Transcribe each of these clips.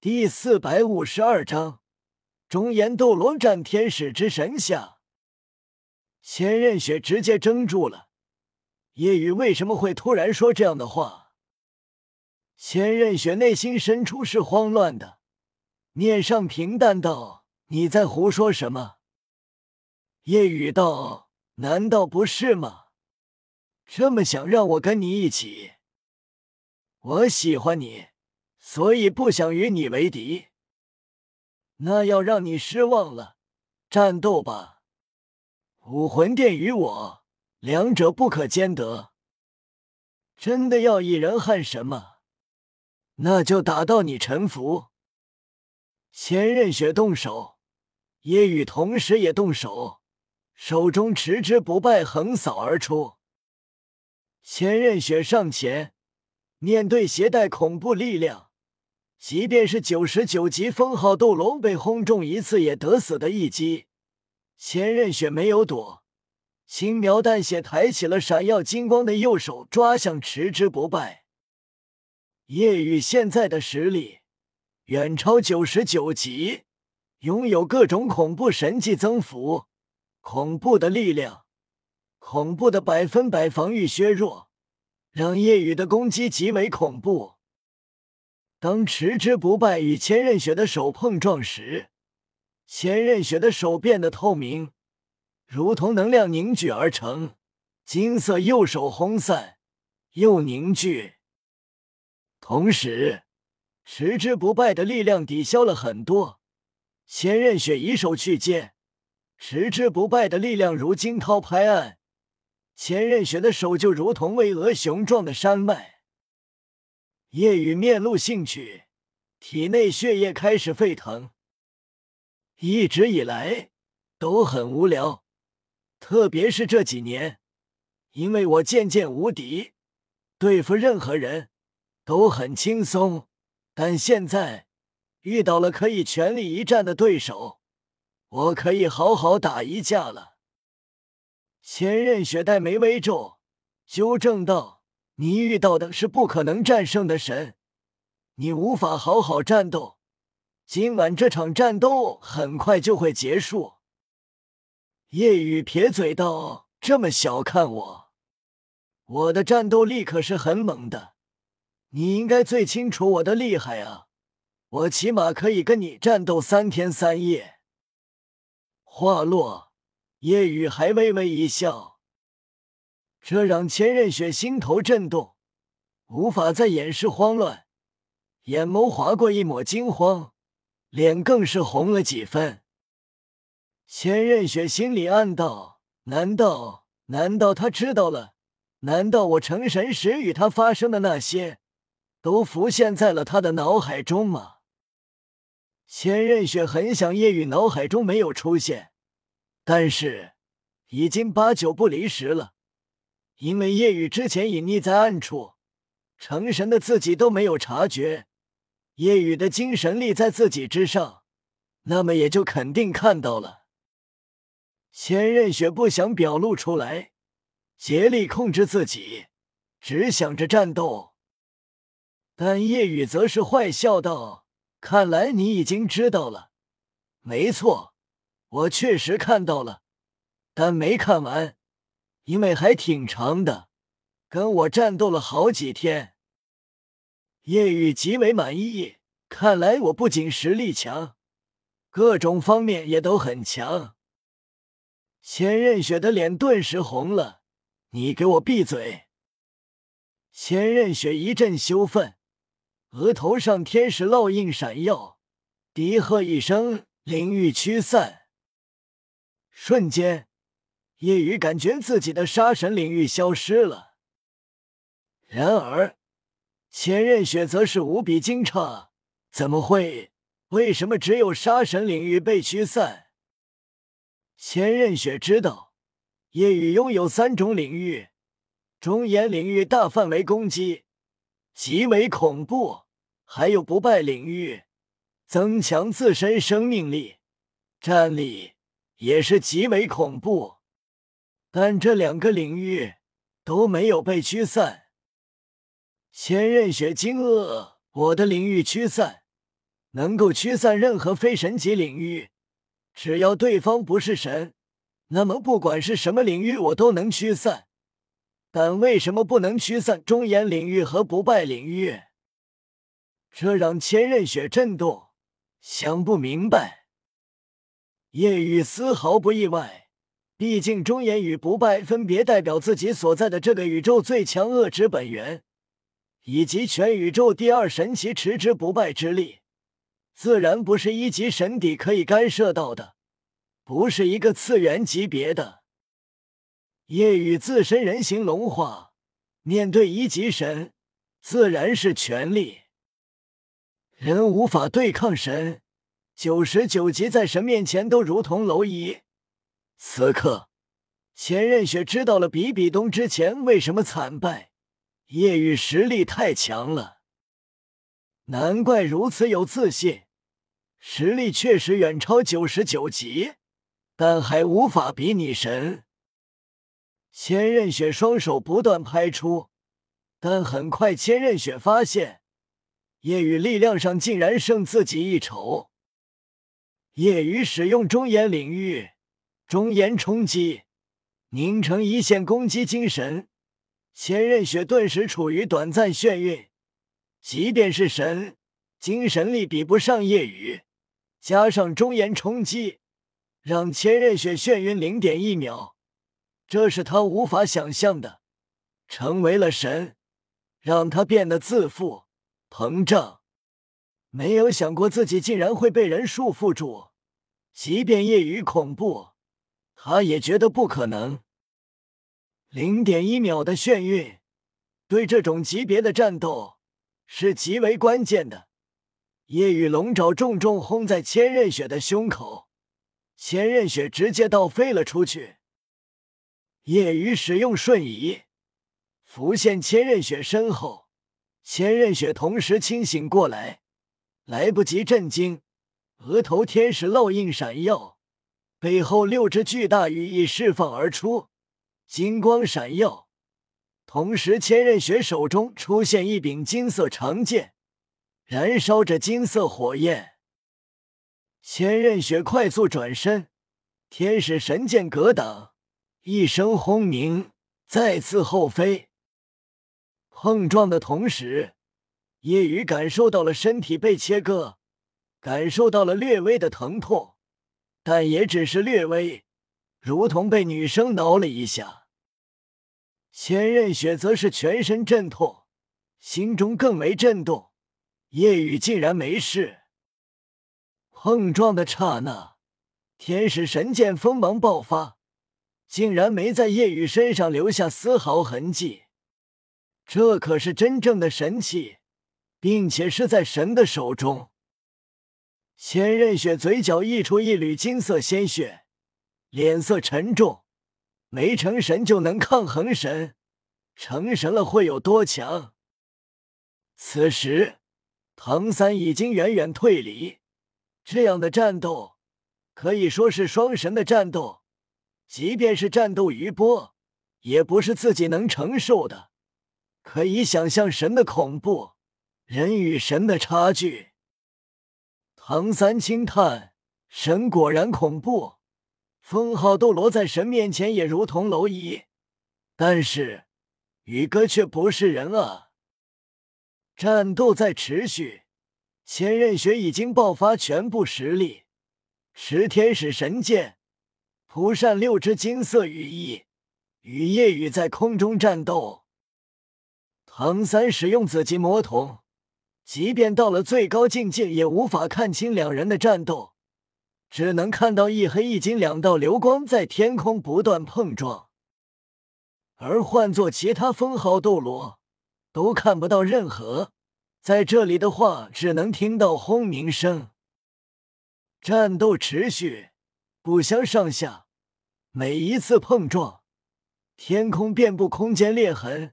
第四百五十二章中炎斗罗战天使之神下。千仞雪直接怔住了。叶雨为什么会突然说这样的话？千仞雪内心深处是慌乱的，面上平淡道：“你在胡说什么？”叶雨道：“难道不是吗？这么想让我跟你一起？我喜欢你。”所以不想与你为敌，那要让你失望了。战斗吧，武魂殿与我，两者不可兼得。真的要一人撼什么？那就打到你臣服。千仞雪动手，夜雨同时也动手，手中持之不败横扫而出。千仞雪上前，面对携带恐怖力量。即便是九十九级封号斗龙被轰中一次也得死的一击，千仞雪没有躲，轻描淡写抬起了闪耀金光的右手抓向持之不败。夜雨现在的实力远超九十九级，拥有各种恐怖神技增幅、恐怖的力量、恐怖的百分百防御削弱，让夜雨的攻击极为恐怖。当持之不败与千仞雪的手碰撞时，千仞雪的手变得透明，如同能量凝聚而成。金色右手轰散，又凝聚。同时，持之不败的力量抵消了很多。千仞雪以手去接，持之不败的力量如惊涛拍岸，千仞雪的手就如同巍峨雄壮的山脉。夜雨面露兴趣，体内血液开始沸腾。一直以来都很无聊，特别是这几年，因为我渐渐无敌，对付任何人都很轻松。但现在遇到了可以全力一战的对手，我可以好好打一架了。千仞雪黛眉微皱，纠正道。你遇到的是不可能战胜的神，你无法好好战斗。今晚这场战斗很快就会结束。夜雨撇嘴道：“这么小看我，我的战斗力可是很猛的。你应该最清楚我的厉害啊！我起码可以跟你战斗三天三夜。”话落，夜雨还微微一笑。这让千仞雪心头震动，无法再掩饰慌乱，眼眸划过一抹惊慌，脸更是红了几分。千仞雪心里暗道：难道难道他知道了？难道我成神时与他发生的那些，都浮现在了他的脑海中吗？千仞雪很想夜雨脑海中没有出现，但是已经八九不离十了。因为夜雨之前隐匿在暗处，成神的自己都没有察觉，夜雨的精神力在自己之上，那么也就肯定看到了。千仞雪不想表露出来，竭力控制自己，只想着战斗。但夜雨则是坏笑道：“看来你已经知道了。没错，我确实看到了，但没看完。”因为还挺长的，跟我战斗了好几天。叶雨极为满意，看来我不仅实力强，各种方面也都很强。千仞雪的脸顿时红了，你给我闭嘴！千仞雪一阵羞愤，额头上天使烙印闪耀，低喝一声：“灵域驱散！”瞬间。夜雨感觉自己的杀神领域消失了，然而千仞雪则是无比惊诧：怎么会？为什么只有杀神领域被驱散？千仞雪知道，夜雨拥有三种领域：中炎领域大范围攻击，极为恐怖；还有不败领域，增强自身生命力，战力也是极为恐怖。但这两个领域都没有被驱散。千仞雪惊愕：“我的领域驱散，能够驱散任何非神级领域。只要对方不是神，那么不管是什么领域，我都能驱散。但为什么不能驱散中炎领域和不败领域？这让千仞雪震动，想不明白。叶雨丝毫不意外，毕竟忠言与不败分别代表自己所在的这个宇宙最强恶之本源，以及全宇宙第二神奇持之不败之力，自然不是一级神邸可以干涉到的，不是一个次元级别的。夜雨自身人形龙化，面对一级神，自然是全力。人无法对抗神，九十九级在神面前都如同蝼蚁。此刻，千仞雪知道了比比东之前为什么惨败，夜雨实力太强了，难怪如此有自信。实力确实远超九十九级，但还无法比拟神。千仞雪双手不断拍出，但很快千仞雪发现，夜雨力量上竟然胜自己一筹。夜雨使用中炎领域，中炎冲击，凝成一线攻击精神。千仞雪顿时处于短暂眩晕，即便是神，精神力比不上夜雨，加上中炎冲击，让千仞雪眩晕零点一秒。这是他无法想象的，成为了神，让他变得自负、膨胀，没有想过自己竟然会被人束缚住。即便夜雨恐怖，他也觉得不可能。零点一秒的眩晕，对这种级别的战斗是极为关键的。夜雨龙爪重重轰在千仞雪的胸口，千仞雪直接倒飞了出去。夜雨使用瞬移，浮现千仞雪身后。千仞雪同时清醒过来，来不及震惊，额头天使烙印闪耀，背后六只巨大羽翼释放而出，金光闪耀。同时，千仞雪手中出现一柄金色长剑，燃烧着金色火焰。千仞雪快速转身，天使神剑格挡。一声轰鸣，再次后飞。碰撞的同时，夜雨感受到了身体被切割，感受到了略微的疼痛，但也只是略微，如同被女生挠了一下。千仞雪则是全身阵痛，心中更为震动。夜雨竟然没事。碰撞的刹那，天使神剑锋芒爆发。竟然没在夜雨身上留下丝毫痕迹，这可是真正的神器，并且是在神的手中。千仞雪嘴角溢出一缕金色鲜血，脸色沉重。没成神就能抗衡神，成神了会有多强？此时，唐三已经远远退离。这样的战斗可以说是双神的战斗。即便是战斗余波，也不是自己能承受的。可以想象神的恐怖，人与神的差距。唐三轻叹：神果然恐怖。封号斗罗在神面前也如同蝼蚁，但是宇哥却不是人啊！战斗在持续，千仞雪已经爆发全部实力，十天使神剑。蒲扇六只金色羽翼，与夜雨在空中战斗。唐三使用紫极魔瞳，即便到了最高境界，也无法看清两人的战斗，只能看到一黑一金两道流光在天空不断碰撞。而换做其他封号斗罗，都看不到任何。在这里的话，只能听到轰鸣声。战斗持续。不相上下，每一次碰撞，天空遍布空间裂痕，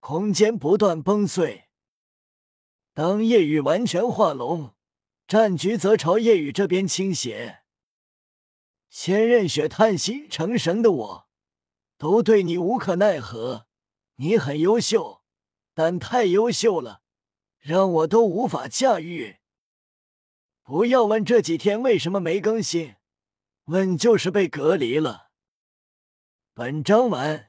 空间不断崩碎。当夜雨完全化龙，战局则朝夜雨这边倾斜。千仞雪叹息：“成神的我，都对你无可奈何。你很优秀，但太优秀了，让我都无法驾驭。”不要问这几天为什么没更新，问就是被隔离了。本章完。